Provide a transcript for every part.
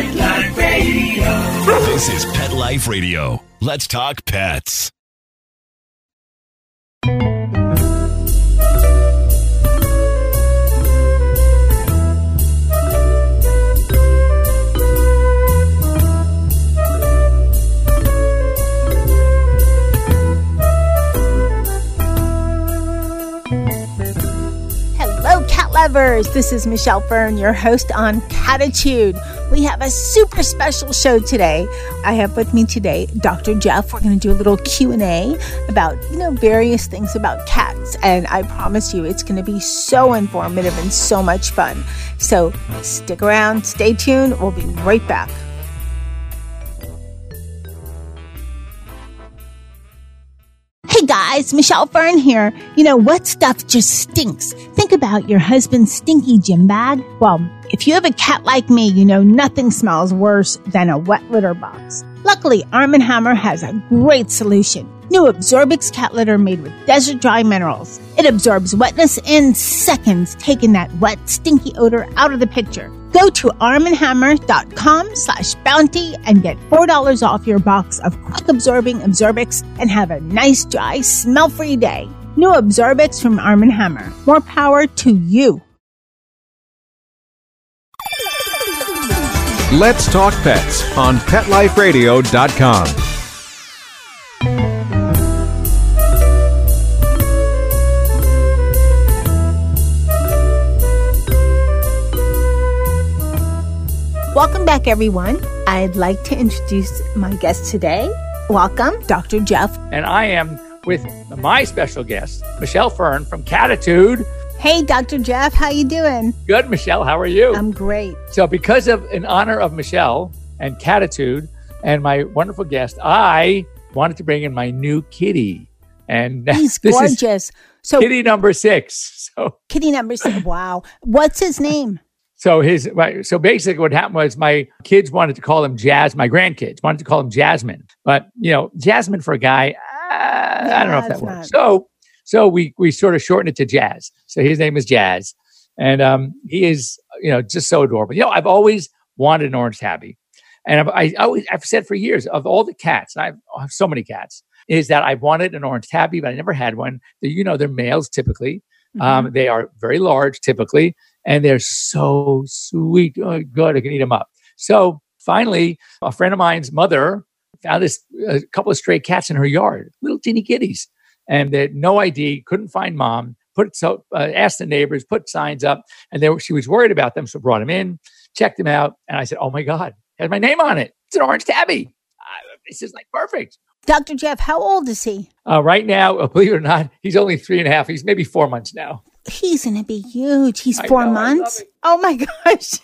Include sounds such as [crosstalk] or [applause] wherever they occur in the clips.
Life Radio. This is Pet Life Radio. Let's talk pets. Hello, cat lovers. This is Michelle Fern, your host on Cattitude. We have a super special show today. I have with me today Dr. Jeff. We're going to do a little Q&A about, you know, various things about cats, and I promise you it's going to be so informative and so much fun. So, stick around, stay tuned. We'll be right back. Hey guys, Michelle Fern here. You know, what stuff just stinks? Think about your husband's stinky gym bag. Well, if you have a cat like me, you know nothing smells worse than a wet litter box. Luckily, Arm & Hammer has a great solution. New Absorbix cat litter made with desert dry minerals. It absorbs wetness in seconds, taking that wet, stinky odor out of the picture. Go to armandhammer.com slash bounty and get $4 off your box of quick absorbing Absorbix and have a nice, dry, smell-free day. New Absorbix from Arm & Hammer. More power to you. Let's Talk Pets on PetLifeRadio.com. Welcome back, everyone. I'd like to introduce my guest today. Welcome, Dr. Jeff. And I am with my special guest, Michelle Fern from Cattitude. Hey, Dr. Jeff, how you doing? Good, Michelle. How are you? I'm great. so, because of in honor of Michelle and Cattitude and my wonderful guest, I wanted to bring in my new kitty. And [laughs] He's this gorgeous. So, kitty number six. [laughs] So, kitty number six. Wow. What's his name? So his so basically what happened was my kids wanted to call him Jazz. My grandkids wanted to call him Jasmine, but you know, Jasmine for a guy, uh, I don't know if that works. not. So, so we we sort of shortened it to Jazz. So his name is Jazz, and um, he is you know just so adorable. You know, I've always wanted an orange tabby, and I've, I always I've said for years of all the cats, and I've, I have so many cats, is that I've wanted an orange tabby, but I never had one. You know, they're males typically. Mm-hmm. Um, they are very large typically, and they're so sweet. Oh, good, I can eat them up. So finally, a friend of mine's mother found this a couple of stray cats in her yard, little teeny kitties, and they had no ID, couldn't find mom. Put so uh, asked the neighbors, put signs up, and they she was worried about them, so brought them in, checked them out, and I said, "Oh my God, it has my name on it. It's an orange tabby. Uh, this is like perfect." Dr. Jeff, how old is he? Uh, right now, uh, believe it or not, he's only three and a half. He's maybe four months now. He's going to be huge. He's four know, months. Oh my [laughs] gosh.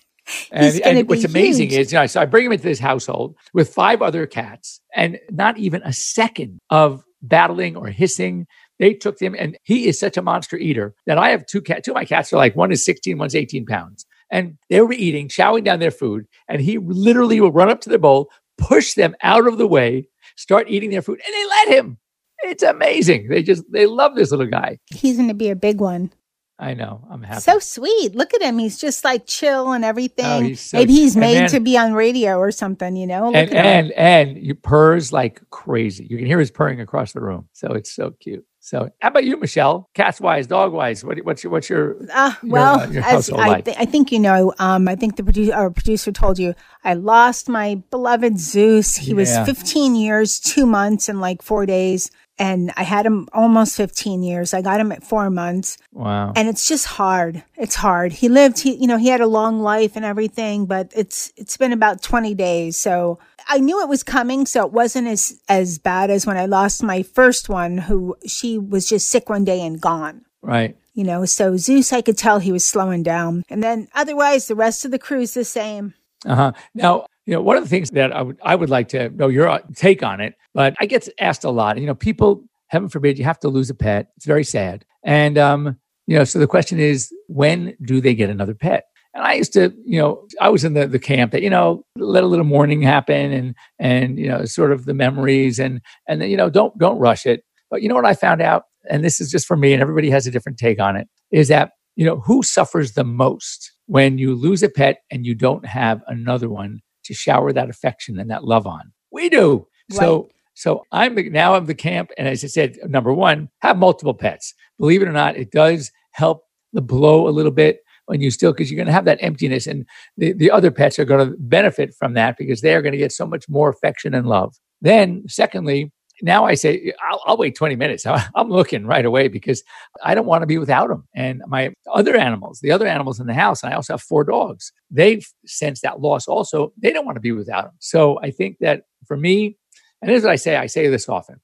And, and what's amazing huge. is, you know, so I bring him into this household with five other cats and not even a second of battling or hissing. They took him, and he is such a monster eater that I have two cats. Two of my cats are like one is 16, one's 18 pounds. And they were eating, chowing down their food, and he literally will run up to the bowl, push them out of the way, start eating their food, and they let him. It's amazing. They just they love this little guy. He's going to be a big one. I know. I'm happy. So sweet. Look at him. He's just like chill and everything. Oh, he's so Maybe he's made then- to be on radio or something, you know? Look and at him. and and you purrs like crazy. You can hear his purring across the room. So it's so cute. So how about you, Michelle? Cats wise, dog wise. What, what's your what's your your, well, uh, your as I, thi- I think you know, um, I think the producer, our producer told you, I lost my beloved Zeus. He was 15 years, two months, and like four days. And I had him almost 15 years. I got him at four months. wow. And it's just hard. It's hard. He lived, he, you know, he had a long life and everything, but it's, it's been about 20 days. So I knew it was coming. So it wasn't as, as bad as when I lost my first one, who she was just sick one day and gone right. you know so zeus i could tell he was slowing down and then otherwise the rest of the crew's the same Uh-huh. Now, you know, one of the things that I would I would like to know your uh, take on it, but I get asked a lot. You know, people, heaven forbid, you have to lose a pet. It's very sad. And um, you know, so the question is, when do they get another pet? And I used to, you know, I was in the, the camp that, you know, let a little mourning happen and and you know, sort of the memories and and then, you know, don't don't rush it. But you know what I found out, and this is just for me, and everybody has a different take on it, is that, you know, who suffers the most when you lose a pet and you don't have another one to shower that affection and that love on. We do. So so I'm the, now I'm the camp, and as I said, number one, have multiple pets. Believe it or not, it does help the blow a little bit when you still because you're going to have that emptiness, and the, the other pets are going to benefit from that because they are going to get so much more affection and love. Then, secondly, now I say I'll, I'll wait 20 minutes. [laughs] I'm looking right away because I don't want to be without them. And my other animals, the other animals in the house, and I also have four dogs. They sense that loss also. They don't want to be without them. So I think that for me, and what I say I say this often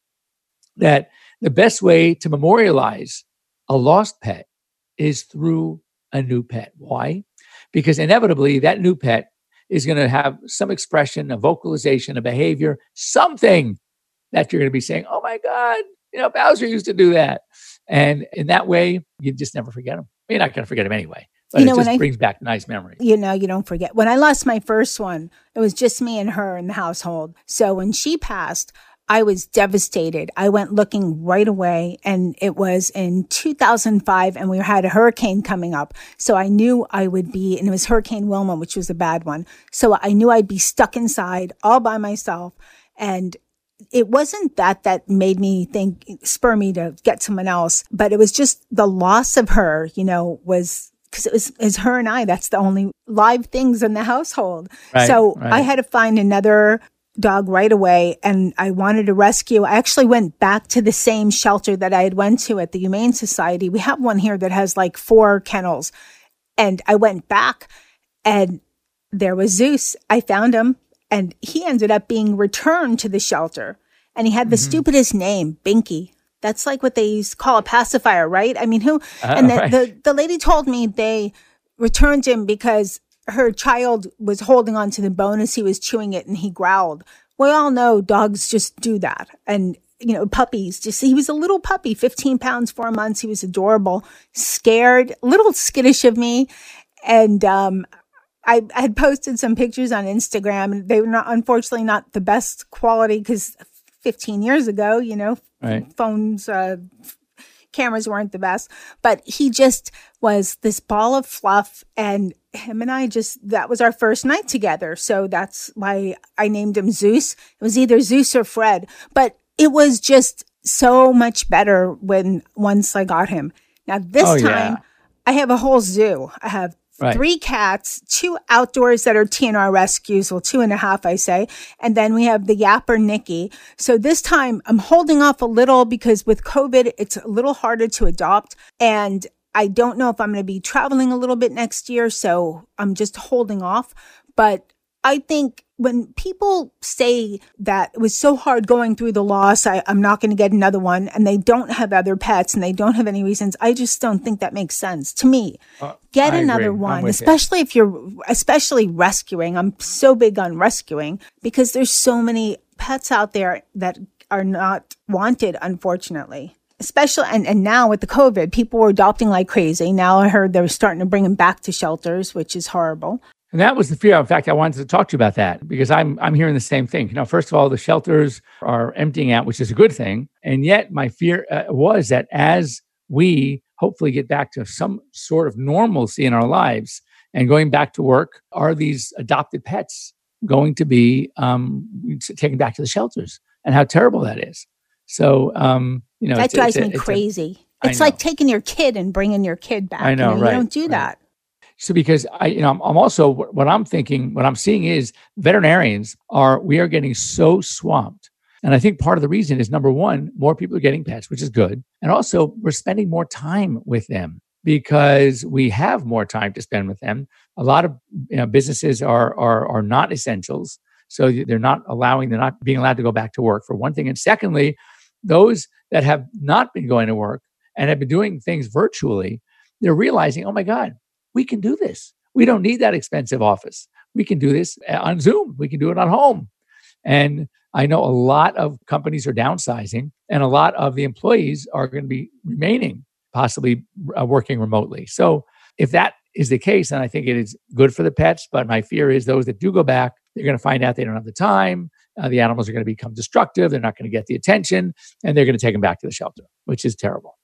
that the best way to memorialize a lost pet is through a new pet. Why? Because inevitably that new pet is going to have some expression, a vocalization, a behavior, something that you're going to be saying, oh my God, you know, Bowser used to do that. And in that way, you just never forget him. You're not going to forget him anyway. But you know, it just I, brings back nice memories. You know, you don't forget. When I lost my first one, it was just me and her in the household. So when she passed, I was devastated. I went looking right away and it was in 2005 and we had a hurricane coming up. So I knew I would be, and it was Hurricane Wilma, which was a bad one. So I knew I'd be stuck inside all by myself. And it wasn't that that made me think, spur me to get someone else, but it was just the loss of her, you know, was because it was, it was her and I. That's the only live things in the household. Right, so right. I had to find another dog right away and I wanted to rescue. I actually went back to the same shelter that I had went to at the Humane Society. We have one here that has like four kennels. And I went back and there was Zeus. I found him and he ended up being returned to the shelter. And he had the mm-hmm. stupidest name, Binky. That's like what they used to call a pacifier, right? I mean, who? Uh, and the, right. the, the lady told me they returned him because her child was holding on to the bone as he was chewing it and he growled. We all know dogs just do that. And, you know, puppies just, he was a little puppy, 15 pounds, four months. He was adorable, scared, little skittish of me. And, um, I, I had posted some pictures on Instagram and they were not, unfortunately not the best quality because 15 years ago, you know, right. phones, uh, cameras weren't the best, but he just was this ball of fluff and him and I just, that was our first night together. So that's why I named him Zeus. It was either Zeus or Fred, but it was just so much better when once I got him. Now this oh, time yeah. I have a whole zoo. I have Right. Three cats, two outdoors that are TNR rescues, well, two and a half, I say. And then we have the yapper Nikki. So this time I'm holding off a little because with COVID, it's a little harder to adopt. And I don't know if I'm going to be traveling a little bit next year. So I'm just holding off. But I think when people say that it was so hard going through the loss, I, am not going to get another one, and they don't have other pets and they don't have any reasons, I just don't think that makes sense to me. Uh, get I another agree. one, especially you. if you're, especially rescuing. I'm so big on rescuing because there's so many pets out there that are not wanted, unfortunately especially and, and now with the COVID, people were adopting like crazy. Now I heard they're starting to bring them back to shelters, which is horrible. And that was the fear. In fact, I wanted to talk to you about that because I'm I'm hearing the same thing. You know, first of all, the shelters are emptying out, which is a good thing. And yet, my fear uh, was that as we hopefully get back to some sort of normalcy in our lives and going back to work, are these adopted pets going to be um, taken back to the shelters? And how terrible that is. So, um, you know, that drives me crazy. A, it's like taking your kid and bringing your kid back. I know, you, know, right, you don't do right. that. So because I, you know, I'm, I'm also what I'm thinking, what I'm seeing is veterinarians are we are getting so swamped. And I think part of the reason is number one, more people are getting pets, which is good. And also we're spending more time with them because we have more time to spend with them. A lot of you know, businesses are, are, are not essentials. So they're not allowing, they're not being allowed to go back to work for one thing. And secondly, those that have not been going to work and have been doing things virtually, they're realizing, oh my God, we can do this. We don't need that expensive office. We can do this uh, on Zoom. We can do it on home. And I know a lot of companies are downsizing, and a lot of the employees are going to be remaining, possibly uh, working remotely. So, if that is the case, then I think it is good for the pets. But my fear is those that do go back, they're going to find out they don't have the time. Uh, the animals are going to become destructive. They're not going to get the attention, and they're going to take them back to the shelter, which is terrible.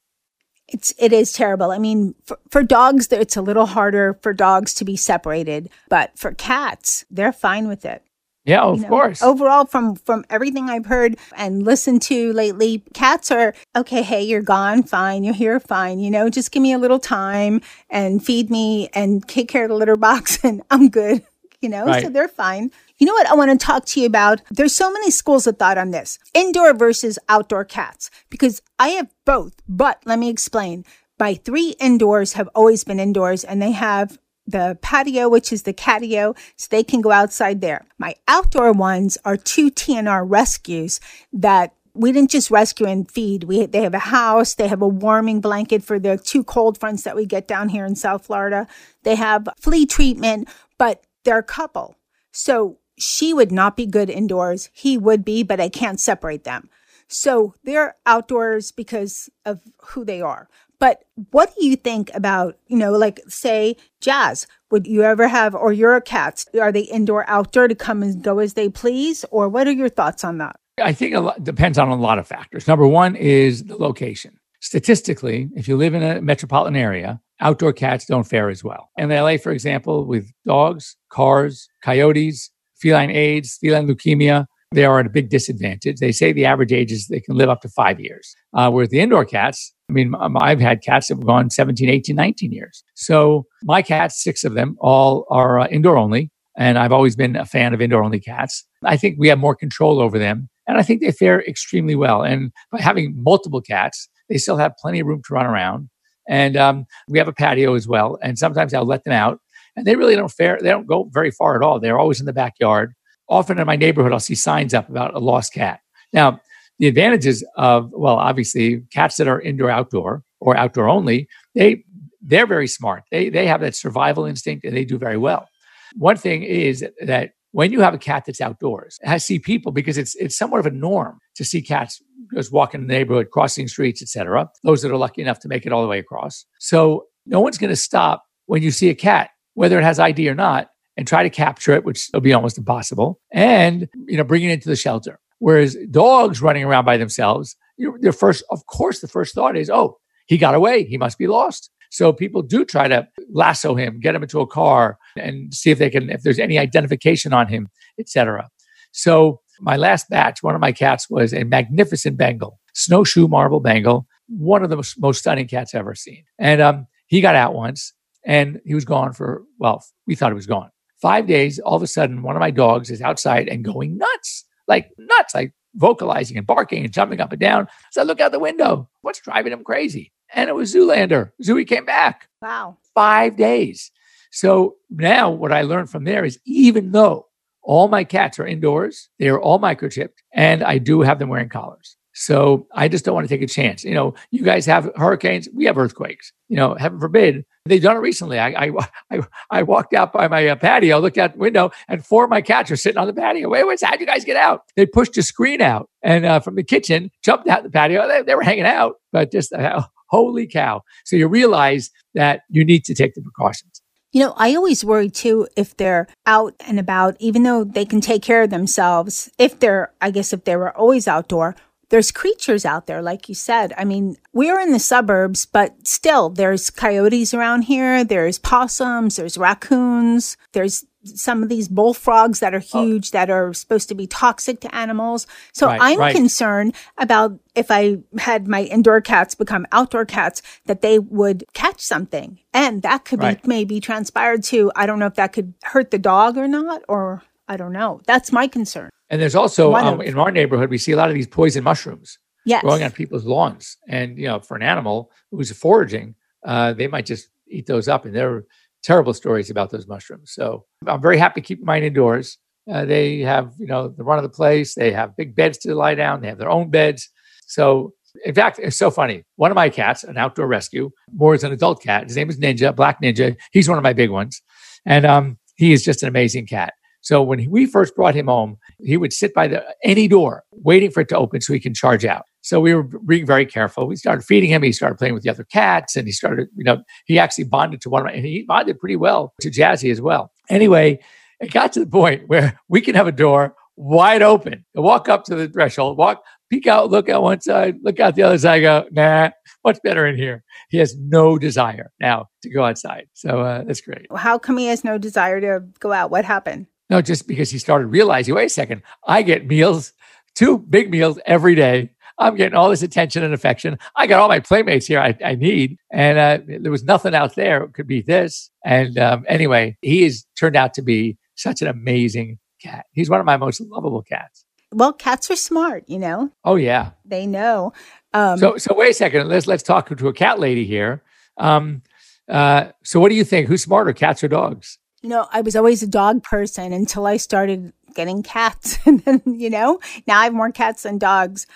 It's it is terrible. I mean, for, for dogs, it's a little harder for dogs to be separated, but for cats, they're fine with it. Yeah, of you know, course. Overall, from from everything I've heard and listened to lately, cats are okay. Hey, you're gone, fine. You're here, fine. You know, just give me a little time and feed me and take care of the litter box, [laughs] and I'm good. You know, Right. so they're fine. You know what I want to talk to you about? There's so many schools of thought on this indoor versus outdoor cats because I have both. But let me explain. My three indoors have always been indoors and they have the patio, which is the catio, so they can go outside there. My outdoor ones are two TNR rescues that we didn't just rescue and feed. We they have a house, they have a warming blanket for the two cold fronts that we get down here in South Florida. They have flea treatment, but they're a couple. So she would not be good indoors. He would be, but I can't separate them. So they're outdoors because of who they are. But what do you think about, you know, like say Jazz, would you ever have, or your cats, are they indoor, outdoor to come and go as they please? Or what are your thoughts on that? I think a lot depends on a lot of factors. Number one is the location. Statistically, if you live in a metropolitan area, outdoor cats don't fare as well. In LA, for example, with dogs, cars, coyotes, feline AIDS, feline leukemia, they are at a big disadvantage. They say the average age is they can live up to five years. Uh, whereas the indoor cats, I mean, um, I've had cats that have gone 17, 18, 19 years. So my cats, six of them, all are uh, indoor only. And I've always been a fan of indoor only cats. I think we have more control over them. And I think they fare extremely well. And by having multiple cats, they still have plenty of room to run around. And um, we have a patio as well. And sometimes I'll let them out. And they really don't fare, they don't go very far at all. They're always in the backyard. Often in my neighborhood, I'll see signs up about a lost cat. Now, the advantages of, well, obviously, cats that are indoor, outdoor, or outdoor only, they they're very smart. They they have that survival instinct and they do very well. One thing is that when you have a cat that's outdoors, I see people because it's it's somewhat of a norm to see cats just walking in the neighborhood, crossing streets, etc. Those that are lucky enough to make it all the way across. So no one's going to stop when you see a cat, whether it has ID or not, and try to capture it, which will be almost impossible, and you know bring it into the shelter. Whereas dogs running around by themselves, you their first, of course, the first thought is, "Oh, he got away. He must be lost." So people do try to lasso him, get him into a car, and see if they can, if there's any identification on him, etc. So my last batch, one of my cats was a magnificent Bengal, snowshoe marble Bengal, one of the most, most stunning cats I've ever seen. And um, he got out once, and he was gone for well, we thought he was gone. Five days, all of a sudden, one of my dogs is outside and going nuts, like nuts, like vocalizing and barking and jumping up and down. So I look out the window. What's driving him crazy? And it was Zoolander. Zooey came back Wow. five days. So now what I learned from there is even though all my cats are indoors, they are all microchipped, and I do have them wearing collars. So I just don't want to take a chance. You know, you guys have hurricanes, we have earthquakes. You know, heaven forbid. They've done it recently. I I I, I walked out by my uh, patio, looked out the window, and four of my cats are sitting on the patio. Wait, wait, how'd you guys get out? They pushed a screen out and uh, from the kitchen, jumped out the patio. They, they were hanging out, but just uh, holy cow! So you realize that you need to take the precautions. You know, I always worry too if they're out and about, even though they can take care of themselves. If they're, I guess, if they were always outdoor, there's creatures out there, like you said. I mean, we're in the suburbs, but still, there's coyotes around here. There's possums. There's raccoons. There's some of these bullfrogs that are oh. huge that are supposed to be toxic to animals. So Right, I'm right. concerned about if I had my indoor cats become outdoor cats, that they would catch something. And that could Right. be maybe transpired to, I don't know if that could hurt the dog or not, or I don't know. That's my concern. And there's also um, in our neighborhood, we see a lot of these poison mushrooms Yes. growing on people's lawns. And, you know, for an animal who's foraging, uh, they might just eat those up. And there are terrible stories about those mushrooms. So I'm very happy to keep mine indoors. Uh, they have, you know, the run of the place. They have big beds to lie down. They have their own beds. So, in fact, it's so funny. One of my cats, an outdoor rescue, more as an adult cat. His name is Ninja, Black Ninja. He's one of my big ones, and um, he is just an amazing cat. So when we first brought him home, he would sit by the any door, waiting for it to open so he can charge out. So we were being very careful. We started feeding him. He started playing with the other cats, and he started, you know, he actually bonded to one of my, and he bonded pretty well to Jazzy as well. Anyway, it got to the point where we can have a door wide open. I walk up to the threshold, walk, peek out, look out one side, look out the other side. Go, nah, what's better in here? He has no desire now to go outside. So uh, that's great. How come he has no desire to go out? What happened? No, just because he started realizing, wait a second, I get meals, two big meals every day. I'm getting all this attention and affection. I got all my playmates here I, I need. And uh, there was nothing out there. It could be this. And um, anyway, he has turned out to be such an amazing cat. He's one of my most lovable cats. Well, cats are smart, you know. Oh yeah, they know. Um, so so wait a second. Let's let's talk to a cat lady here. Um, uh, so what do you think? Who's smarter, cats or dogs? You know, I was always a dog person until I started getting cats, [laughs] and then you know now I have more cats than dogs.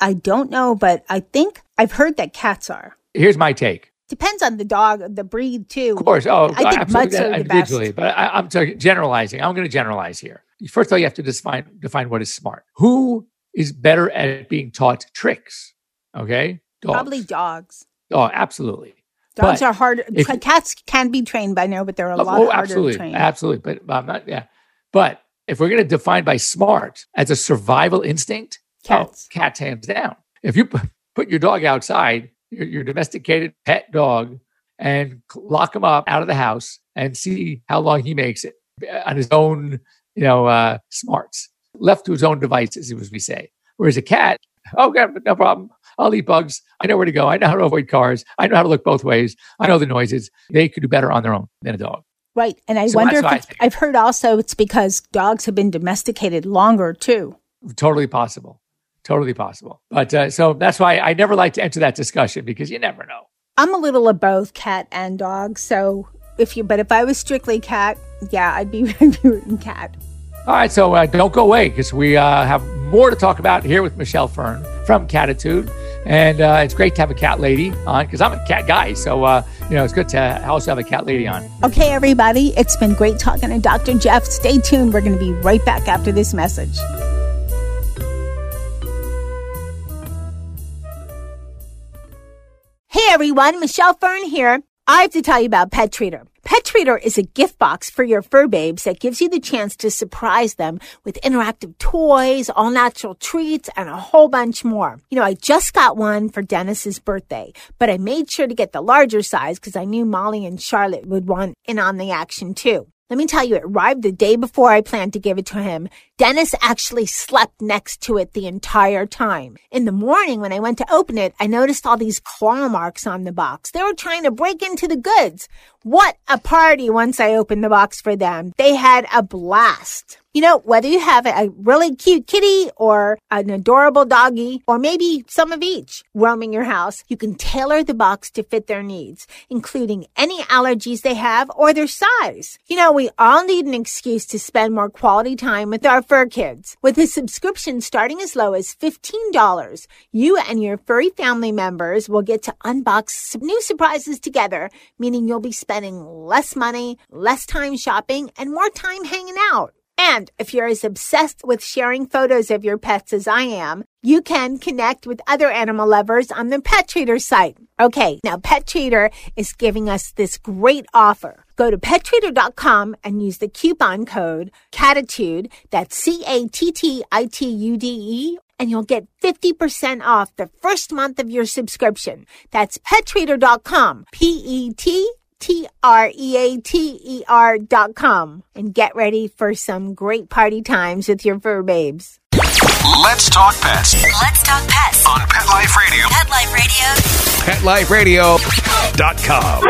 I don't know, but I think I've heard that cats are. Here's my take. Depends on the dog, the breed too. Of course. Oh, I think mutts are the individually, best. but I, I'm talking generalizing. I'm going to generalize here. First of all, you have to define define what is smart. Who is better at being taught tricks? Okay, dogs. probably dogs. Oh, absolutely. Dogs but are hard. If, cats can be trained by now, but they're a oh, lot oh, harder absolutely, to train. Absolutely, but I'm not. Yeah, but if we're going to define by smart as a survival instinct, oh, cats, oh, cats hands down. If you put your dog outside, your, your domesticated pet dog, and lock him up out of the house and see how long he makes it on his own, you know, uh, smarts, left to his own devices, as we say. Whereas a cat, oh, God, no problem. I'll eat bugs. I know where to go. I know how to avoid cars. I know how to look both ways. I know the noises. They could do better on their own than a dog. Right. And I so wonder if I I've heard also it's because dogs have been domesticated longer too. Totally possible. Totally possible. But uh, so that's why I never like to enter that discussion because you never know. I'm a little of both cat and dog. So if you, but if I was strictly cat, yeah, I'd be, [laughs] I'd be rooting cat. All right, so uh, don't go away because we uh, have more to talk about here with Michelle Fern from Cattitude. And uh, it's great to have a cat lady on because I'm a cat guy. So, uh, you know, it's good to also have a cat lady on. Okay, everybody. It's been great talking to Dr. Jeff. Stay tuned. We're going to be right back after this message. Hey, everyone. Michelle Fern here. I have to tell you about Pet Treater. Pet Treater is a gift box for your fur babes that gives you the chance to surprise them with interactive toys, all natural treats, and a whole bunch more. You know, I just got one for Dennis's birthday, but I made sure to get the larger size because I knew Molly and Charlotte would want in on the action too. Let me tell you, it arrived the day before I planned to give it to him. Dennis actually slept next to it the entire time. In the morning, when I went to open it, I noticed all these claw marks on the box. They were trying to break into the goods. What a party once I opened the box for them. They had a blast. You know, whether you have a really cute kitty or an adorable doggy or maybe some of each roaming your house, you can tailor the box to fit their needs, including any allergies they have or their size. You know, we all need an excuse to spend more quality time with our fur kids. With a subscription starting as low as $15, you and your furry family members will get to unbox new surprises together, meaning you'll be spending less money, less time shopping, and more time hanging out. And if you're as obsessed with sharing photos of your pets as I am, you can connect with other animal lovers on the Pet Treater site. Okay, now Pet Treater is giving us this great offer. Go to pettreater.com and use the coupon code CATTITUDE, that's C-A-T-T-I-T-U-D-E, and you'll get 50% off the first month of your subscription. That's pettreater.com, P-E-T T-R-E-A-T-E-R dot com and get ready for some great party times with your fur babes. Let's talk pets. Let's talk pets on Pet Life Radio. Pet Life Radio. PetLifeRadio.com.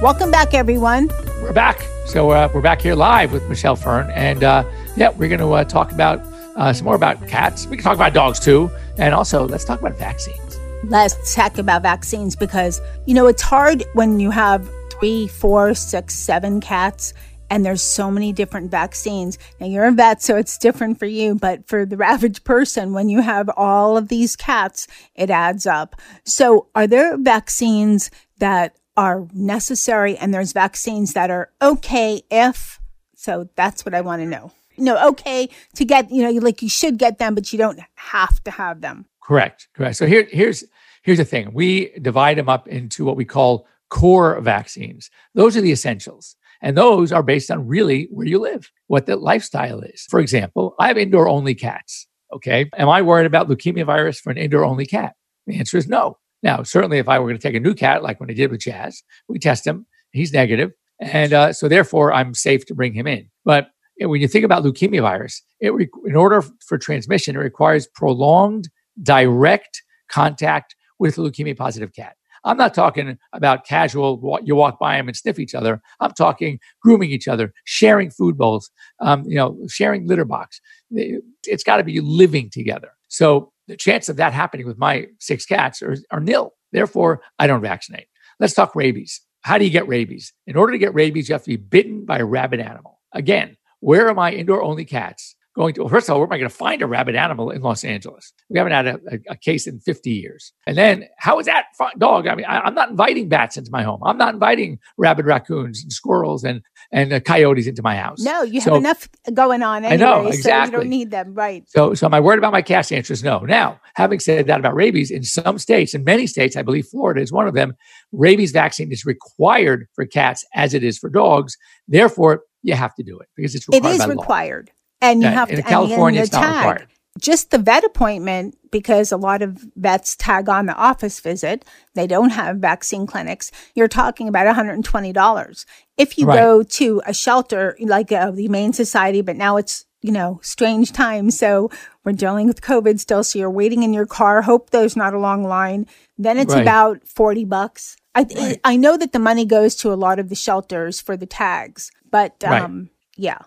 Welcome back, everyone. We're back. So uh, we're back here live with Michelle Fern, and uh, yeah, we're going to uh, talk about uh, some more about cats. We can talk about dogs too, and also let's talk about vaccines. Let's talk about vaccines because you know it's hard when you have three, four, six, seven cats. And there's so many different vaccines. Now you're a vet, so it's different for you, but for the [laughs] average person, when you have all of these cats, it adds up. So are there vaccines that are necessary and there's vaccines that are okay if. So that's what I want to know. Know, okay to get, you know, like you should get them, but you don't have to have them. Correct. Correct. So here, here's here's the thing. We divide them up into what we call core vaccines. Those are the essentials. And those are based on really where you live, what the lifestyle is. For example, I have indoor only cats. Okay. Am I worried about leukemia virus for an indoor only cat? The answer is no. Now, certainly, if I were going to take a new cat, like when I did with Jazz, we test him, he's negative, And uh, so, therefore, I'm safe to bring him in. But when you think about leukemia virus, it re- in order for transmission, it requires prolonged direct contact with a leukemia positive cat. I'm not talking about casual, you walk by them and sniff each other. I'm talking grooming each other, sharing food bowls, um, you know, sharing litter box. It's got to be living together. So the chance of that happening with my six cats are, are nil. Therefore, I don't vaccinate. Let's talk rabies. How do you get rabies? In order to get rabies, you have to be bitten by a rabid animal. Again, where are my indoor only cats? Going to, well, first of all, where am I going to find a rabid animal in Los Angeles? We haven't had a, a, a case in 50 years. And then how is that dog? I mean, I, am not inviting bats into my home. I'm not inviting rabid raccoons and squirrels and, and uh, coyotes into my house. No, you have enough going on anyway. I know, exactly. So you don't need them, right? So, so am I worried about my cat's answer is no. Now, having said that about rabies, in some states, in many states, I believe Florida is one of them, rabies vaccine is required for cats as it is for dogs. Therefore, you have to do it because it's required. It is required. And you yeah, have to California, it's not tag. required. Just the vet appointment, because a lot of vets tag on the office visit. They don't have vaccine clinics. You're talking about $120. If you Right. go to a shelter like uh, the Humane Society, but now it's you know strange times, so we're dealing with COVID still. So you're waiting in your car. Hope there's not a long line. Then it's Right. about forty bucks. I Right. I know that the money goes to a lot of the shelters for the tags, but um, yeah.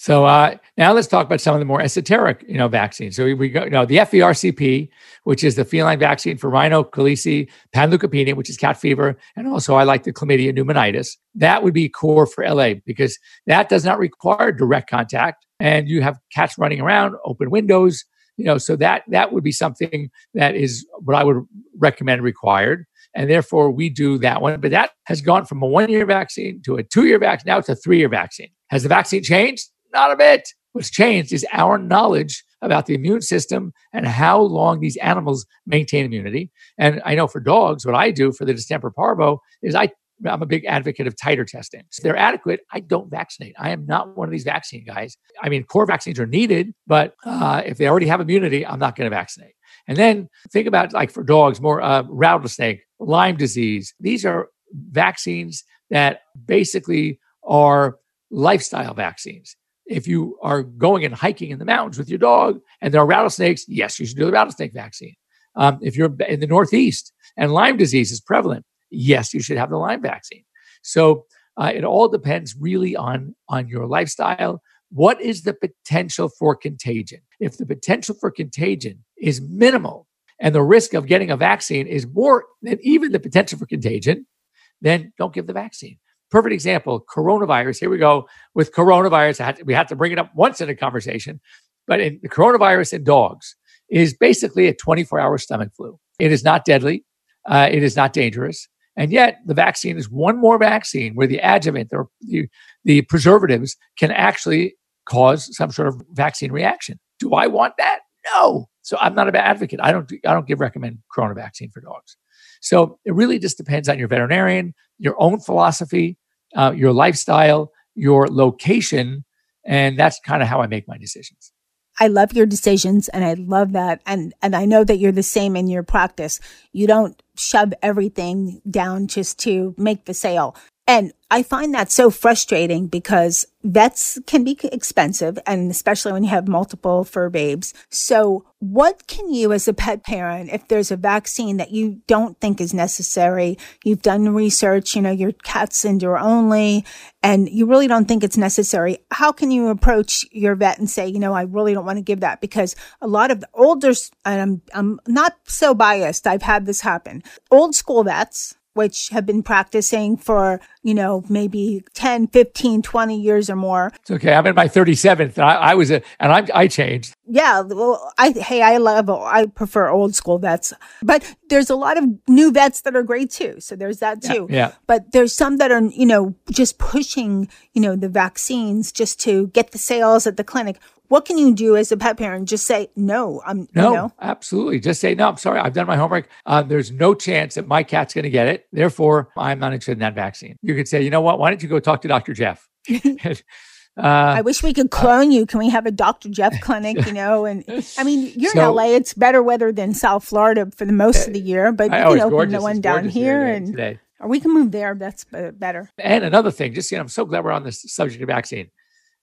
So uh, now let's talk about some of the more esoteric, you know, vaccines. So we, we go, you know, the FVRCP, which is the feline vaccine for rhino, calici, panleukopenia, which is cat fever, and also I like the chlamydia pneumonitis. That would be core for LA because that does not require direct contact, and you have cats running around, open windows, you know. So that that would be something that is what I would recommend required. And therefore, we do that one. But that has gone from a one year vaccine to a two year vaccine, now it's a three year vaccine. Has the vaccine changed? Not a bit. What's changed is our knowledge about the immune system and how long these animals maintain immunity. And I know for dogs, what I do for the distemper parvo is I I'm a big advocate of titer testing. If they're adequate, I don't vaccinate. I am not one of these vaccine guys. I mean, core vaccines are needed, but uh, if they already have immunity, I'm not going to vaccinate. And then think about like for dogs, more uh, rattlesnake, Lyme disease. These are vaccines that basically are lifestyle vaccines. If you are going and hiking in the mountains with your dog and there are rattlesnakes, yes, you should do the rattlesnake vaccine. Um, if you're in the Northeast and Lyme disease is prevalent, yes, you should have the Lyme vaccine. So uh, it all depends really on on your lifestyle. What is the potential for contagion? If the potential for contagion is minimal and the risk of getting a vaccine is more than even the potential for contagion, then don't give the vaccine. Perfect example coronavirus. Here we go with coronavirus. Had to, we had to bring it up once in a conversation, but in the coronavirus in dogs is basically a 24 hour stomach flu. It is not deadly, uh, it is not dangerous. And yet, the vaccine is one more vaccine where the adjuvant or the, the preservatives can actually cause some sort of vaccine reaction. Do I want that? No. So I'm not an advocate. I don't. I don't give recommend corona vaccine for dogs. So it really just depends on your veterinarian, your own philosophy, uh, your lifestyle, your location, and that's kind of how I make my decisions. I love your decisions and I love that. And, and I know that you're the same in your practice. You don't shove everything down just to make the sale. And I find that so frustrating because vets can be expensive and especially when you have multiple fur babes. So what can you as a pet parent, if there's a vaccine that you don't think is necessary, you've done research, you know, your cat's indoor only, and you really don't think it's necessary, how can you approach your vet and say, you know, I really don't want to give that because a lot of the older, and I'm, I'm not so biased. I've had this happen. Old school vets, which have been practicing for, you know, maybe 10, 15, 20 years or more. It's okay. I'm in my 37th. And I, I was a, and I, I changed. Yeah. Well, I, hey, I love, I prefer old school vets, but there's a lot of new vets that are great too. So there's that too. Yeah. yeah. But there's some that are, you know, just pushing, you know, the vaccines just to get the sales at the clinic. What can you do as a pet parent? Just say no. I'm no, you know? absolutely. Just say no. I'm sorry. I've done my homework. Uh, there's no chance that my cat's going to get it. Therefore, I'm not interested in that vaccine. You could say, you know what? Why don't you go talk to Dr. Jeff? [laughs] [laughs] Uh, I wish we could clone you. Can we have a Dr. Jeff [laughs] clinic, you know? And I mean, you're So- in LA. It's better weather than South Florida for the most of the year, but I- you oh, can it's open the one It's down here and today. or we can move there. That's better. And another thing, just you know, I'm so glad we're on this subject of vaccine.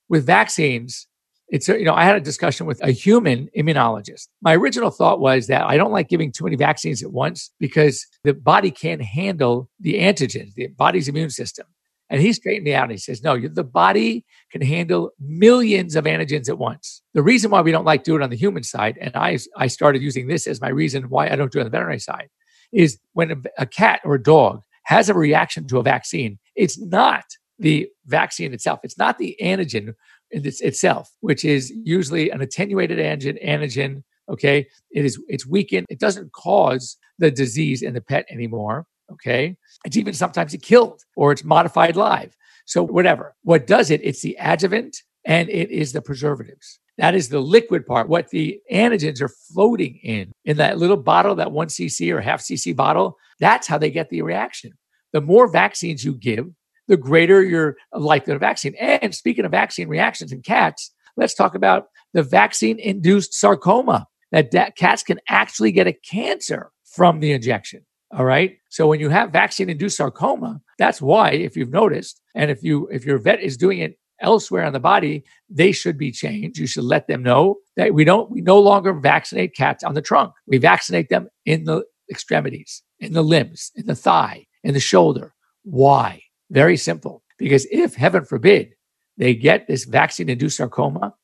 With vaccines, it's you know, I had a discussion with a human immunologist. My original thought was that I don't like giving too many vaccines at once because the body can't handle the antigens, the body's immune system. And he straightened me out and he says, No, the body can handle millions of antigens at once. The reason why we don't like do it on the human side, and I, I started using this as my reason why I don't do it on the veterinary side, is when a, a cat or a dog has a reaction to a vaccine, it's not the vaccine itself. It's not the antigen its, itself, which is usually an attenuated antigen. Antigen, okay, it is it's weakened. It doesn't cause the disease in the pet anymore. Okay, it's even sometimes it killed or it's modified live. So whatever. What does it? It's the adjuvant and it is the preservatives. That is the liquid part. What the antigens are floating in in that little bottle, that one cc or half cc bottle. That's how they get the reaction. The more vaccines you give, the greater your likelihood of vaccine. And speaking of vaccine reactions in cats, let's talk about the vaccine induced sarcoma that da- cats can actually get a cancer from the injection. All right. So when you have vaccine induced sarcoma, that's why, if you've noticed, and if you if your vet is doing it elsewhere on the body, they should be changed. You should let them know that we don't we no longer vaccinate cats on the trunk. We vaccinate them in the extremities, in the limbs, in the thigh, in the shoulder. Why? Very simple. Because if, heaven forbid, they get this vaccine induced sarcoma,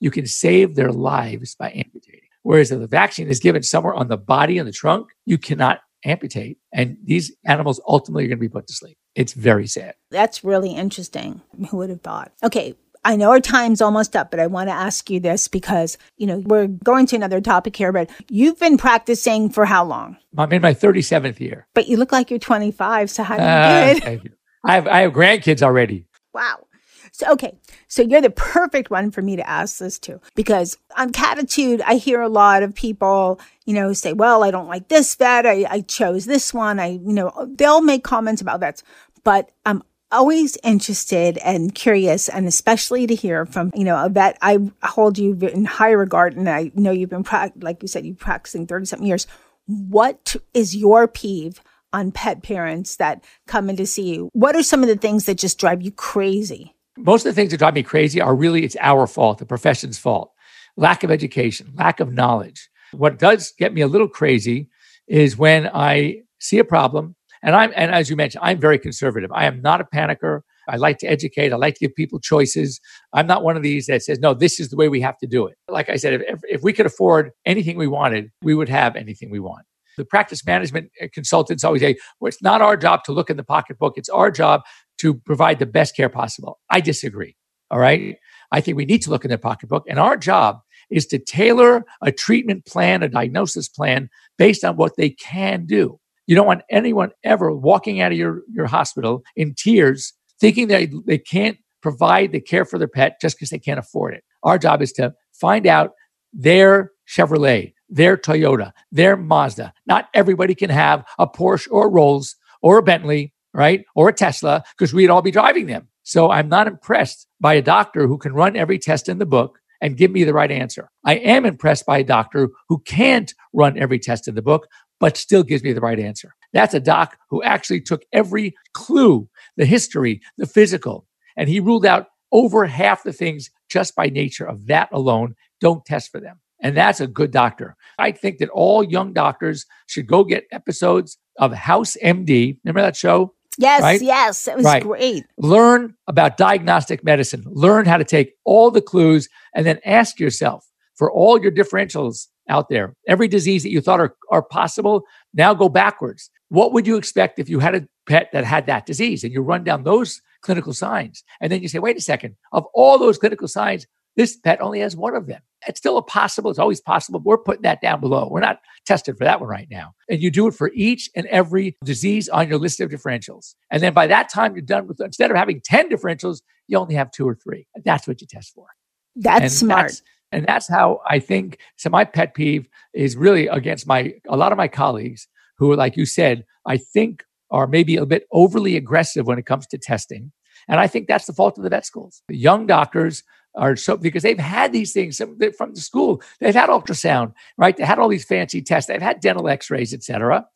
you can save their lives by amputating. Whereas if the vaccine is given somewhere on the body and the trunk, you cannot amputate. And these animals ultimately are going to be put to sleep. It's very sad. That's really interesting. Who would have thought? Okay. I know our time's almost up, but I want to ask you this because, you know, we're going to another topic here, but you've been practicing for how long? I'm in my 37th year. But you look like you're 25. So how do you Ah, do it? I have, I have grandkids already. Wow. So, okay. So you're the perfect one for me to ask this to because on Cattitude, I hear a lot of people, you know, say, well, I don't like this vet. I, I chose this one. I, you know, they'll make comments about vets, but I'm always interested and curious and especially to hear from, you know, a vet I hold you in high regard. And I know you've been, prac- like you said, you've practicing 30 something years. What is your peeve on pet parents that come in to see you? What are some of the things that just drive you crazy? most of the things that drive me crazy are really it's our fault, the profession's fault. Lack of education, lack of knowledge. What does get me a little crazy is when I see a problem, and I'm and as you mentioned, I'm very conservative. I am not a panicker. I like to educate. I like to give people choices. I'm not one of these that says, no, this is the way we have to do it. Like I said, if, if we could afford anything we wanted, we would have anything we want. The practice management uh, consultants always say, well, it's not our job to look in the pocketbook. It's our job to provide the best care possible. I disagree. All right. I think we need to look in their pocketbook. And our job is to tailor a treatment plan, a diagnosis plan based on what they can do. You don't want anyone ever walking out of your, your hospital in tears, thinking they, they can't provide the care for their pet just because they can't afford it. Our job is to find out their Chevrolet, their Toyota, their Mazda. Not everybody can have a Porsche or a Rolls or a Bentley, right? Or a Tesla, because we'd all be driving them. So I'm not impressed by a doctor who can run every test in the book and give me the right answer. I am impressed by a doctor who can't run every test in the book, but still gives me the right answer. That's a doc who actually took every clue, the history, the physical, and he ruled out over half the things just by nature of that alone. Don't test for them. And that's a good doctor. I think that all young doctors should go get episodes of House MD. Remember that show? Yes, Right? yes, it was Right. great. learn about diagnostic medicine, learn how to take all the clues, and then ask yourself for all your differentials out there, every disease that you thought are, are possible, now go backwards. What would you expect if you had a pet that had that disease? And you run down those clinical signs. And then you say, wait a second, of all those clinical signs, this pet only has one of them. It's still a possible, it's always possible. We're putting that down below. We're not tested for that one right now. And you do it for each and every disease on your list of differentials. And then by that time, you're done with, instead of having 10 differentials, you only have two or three. That's what you test for. That's and smart. That's, and that's how I think. So my pet peeve is really against my a lot of my colleagues who, like you said, I think are maybe a bit overly aggressive when it comes to testing. And I think that's the fault of the vet schools. The young doctors are so because they've had these things from the school. They've had ultrasound, right? They had all these fancy tests. They've had dental X-rays, etc.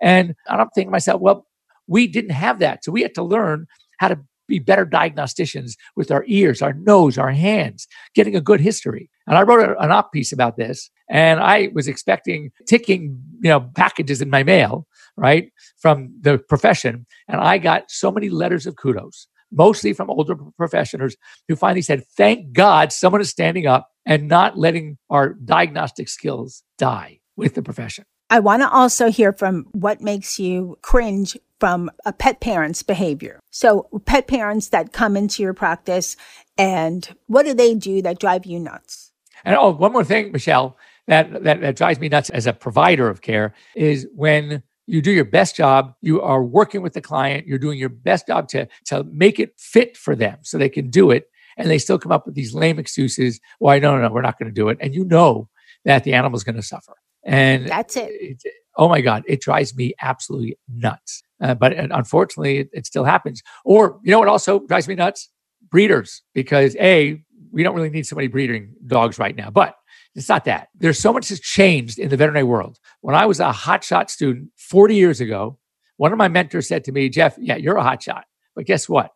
And I'm thinking to myself, well, we didn't have that, so we had to learn how to be better diagnosticians with our ears, our nose, our hands, getting a good history. And I wrote an op piece about this, and I was expecting ticking, you know, packages in my mail, right, from the profession, and I got so many letters of kudos, mostly from older professionals who finally said, "Thank God, someone is standing up and not letting our diagnostic skills die with the profession." I want to also hear from what makes you cringe from a pet parent's behavior. So, pet parents that come into your practice, and what do they do that drive you nuts? And oh, one more thing, Michelle, that, that, that drives me nuts as a provider of care is when you do your best job, you are working with the client, you're doing your best job to, to make it fit for them so they can do it. And they still come up with these lame excuses. Why, no, no, no, we're not going to do it. And you know that the animal's going to suffer. And that's it. it. Oh my God, it drives me absolutely nuts. Uh, but unfortunately, it, it still happens. Or, you know what also drives me nuts? Breeders, because A, we don't really need so many breeding dogs right now. But it's not that. There's so much has changed in the veterinary world. When I was a hotshot student 40 years ago, one of my mentors said to me, Jeff, yeah, you're a hotshot. But guess what?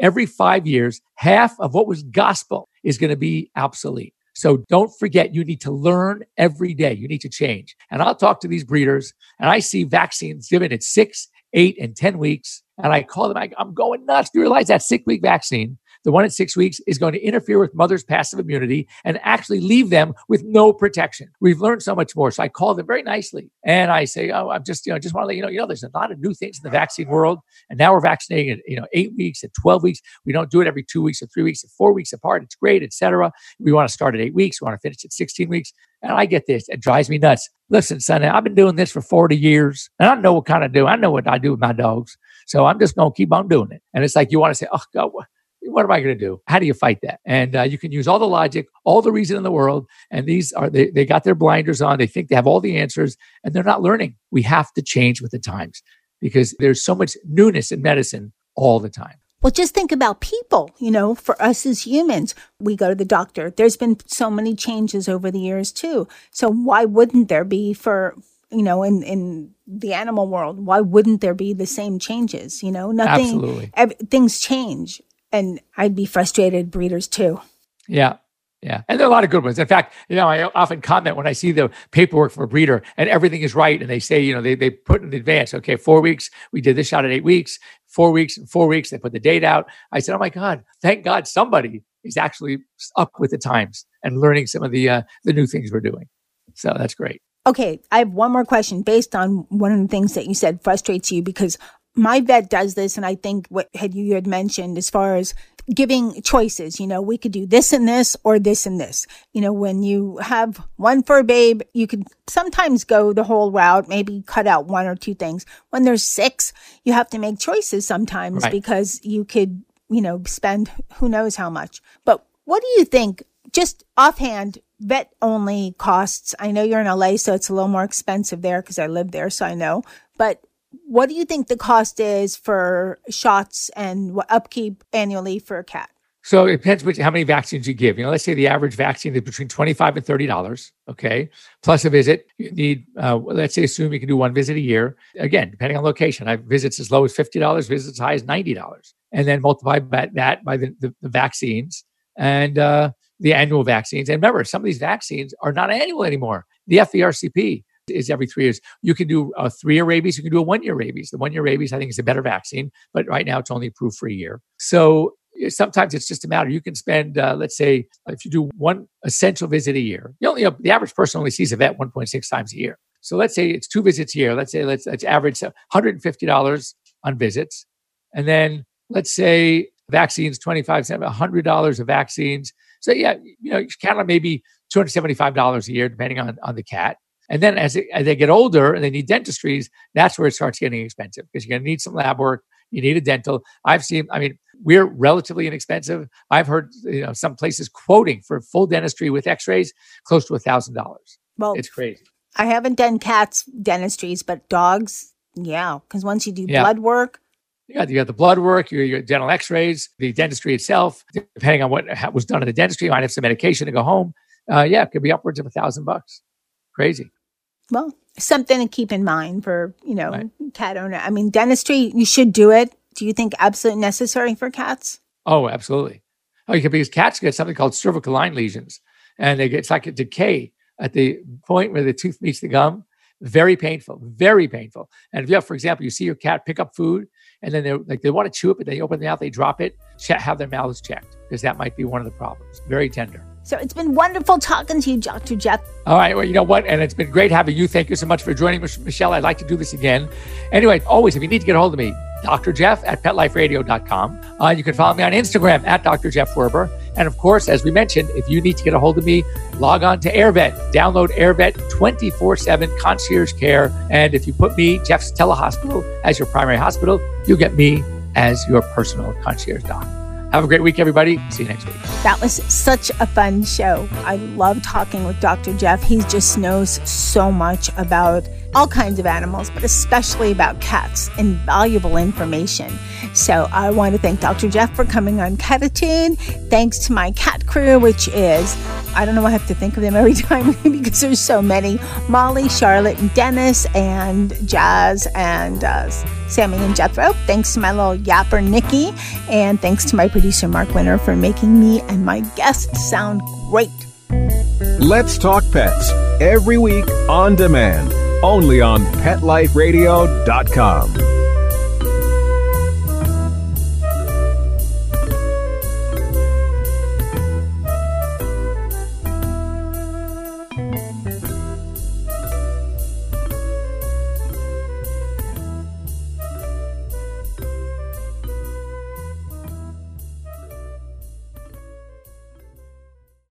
Every five years, half of what was gospel is going to be obsolete. So don't forget, you need to learn every day. You need to change. And I'll talk to these breeders and I see vaccines given at six, eight, and 10 weeks. And I call them, I, am going nuts. Do you realize that six week vaccine the one at six weeks is going to interfere with mother's passive immunity and actually leave them with no protection. We've learned so much more. So I call them very nicely and I say, Oh, I'm just, you know, just want to let you know, you know, there's a lot of new things in the vaccine world. And now we're vaccinating at, you know, eight weeks, at 12 weeks. We don't do it every two weeks or three weeks, or four weeks apart. It's great, etc. We want to start at eight weeks. We want to finish at 16 weeks. And I get this. It drives me nuts. Listen, son, I've been doing this for 40 years and I know what kind of do. I know what I do with my dogs. So I'm just going to keep on doing it. And it's like you want to say, oh, God, what am I going to do? How do you fight that? And uh, you can use all the logic, all the reason in the world. And these are, they, they got their blinders on. They think they have all the answers and they're not learning. We have to change with the times because there's so much newness in medicine all the time. Well, just think about people, you know, for us as humans, we go to the doctor. There's been so many changes over the years too. So why wouldn't there be for, you know, in, in the animal world, why wouldn't there be the same changes? You know, nothing, Absolutely. Ev- things change and I'd be frustrated breeders too. Yeah. Yeah. And there are a lot of good ones. In fact, you know, I often comment when I see the paperwork for a breeder and everything is right. And they say, you know, they, they put in advance, okay, four weeks, we did this shot at eight weeks, four weeks, four weeks, they put the date out. I said, oh my God, thank God somebody is actually up with the times and learning some of the, uh, the new things we're doing. So that's great. Okay. I have one more question based on one of the things that you said frustrates you because my vet does this and i think what had you had mentioned as far as giving choices you know we could do this and this or this and this. You know when you have one fur babe you could sometimes go the whole route maybe cut out one or two things. When there's six you have to make choices sometimes right. because you could you know spend who knows how much. But what do you think just offhand vet only costs? I know you're in la so it's a little more expensive there because i live there so i know. But what do you think the cost is for shots and upkeep annually for a cat? So it depends which, how many vaccines you give. You know, let's say the average vaccine is between twenty-five and thirty dollars. Okay, plus a visit. You need, uh, let's say, assume you can do one visit a year. Again, depending on location, I have visits as low as fifty dollars, visits as high as ninety dollars, and then multiply that by the, the, the vaccines and uh, the annual vaccines. And remember, some of these vaccines are not annual anymore. The FVRCP is every three years. You can do a three year rabies, you can do a one year rabies. The one year rabies, I think, is a better vaccine, but right now it's only approved for a year. So eh, sometimes it's just a matter. You can spend, uh, let's say, if you do one essential visit a year, you, only, you know, the average person only sees a vet 1.6 times a year. So let's say it's two visits a year. Let's say let's, let's average $150 on visits. And then let's say vaccines, 25 cents, $100 of vaccines. So yeah, you know, you count on maybe $275 a year, depending on, on the cat. And then as, it, as they get older and they need dentistries, that's where it starts getting expensive because you're going to need some lab work. You need a dental. I've seen, I mean, we're relatively inexpensive. I've heard, you know, some places quoting for full dentistry with x-rays close to a thousand dollars. Well, it's crazy. I haven't done cats dentistries, but dogs, yeah. Because once you do yeah. blood work, You got, you got the blood work, your, your dental x-rays, the dentistry itself, depending on what was done in the dentistry, you might have some medication to go home. Uh, yeah, it could be upwards of a thousand bucks. Crazy. Well, something to keep in mind for, you know, right. cat owner. I mean, dentistry, you should do it. Do you think absolutely necessary for cats? Oh, absolutely. Oh, because cats get something called cervical line lesions, and they get it's like a decay at the point where the tooth meets the gum. Very painful, very painful. And if you have, for example, you see your cat pick up food and then they like they want to chew it, but they open the mouth, they drop it. check, Have their mouths checked because that might be one of the problems. Very tender. So it's been wonderful talking to you, Dr. Jeff. All right. Well, you know what? And it's been great having you. Thank you so much for joining, Michelle. I'd like to do this again. Anyway, always, if you need to get a hold of me, Dr. Jeff at petliferadio.com. Uh, you can follow me on Instagram at Dr. Jeff Werber. And of course, as we mentioned, if you need to get a hold of me, log on to AirVet. Download AirVet 24 7 concierge care. And if you put me, Jeff's Telehospital, as your primary hospital, you'll get me as your personal concierge doc. Have a great week, everybody. See you next week. That was such a fun show. I love talking with Dr. Jeff. He just knows so much about all kinds of animals, but especially about cats. Invaluable information. So I want to thank Dr. Jeff for coming on Cattitude. Thanks to my cat crew, which is, I don't know, I have to think of them every [laughs] time because there's so many Molly, Charlotte, Dennis, and Jazz, and uh, Sammy and Jethro. Thanks to my little yapper, Nikki. And thanks to my producer, Mark Winter, for making me and my guests sound great. Let's Talk Pets every week on demand only on PetLifeRadio.com.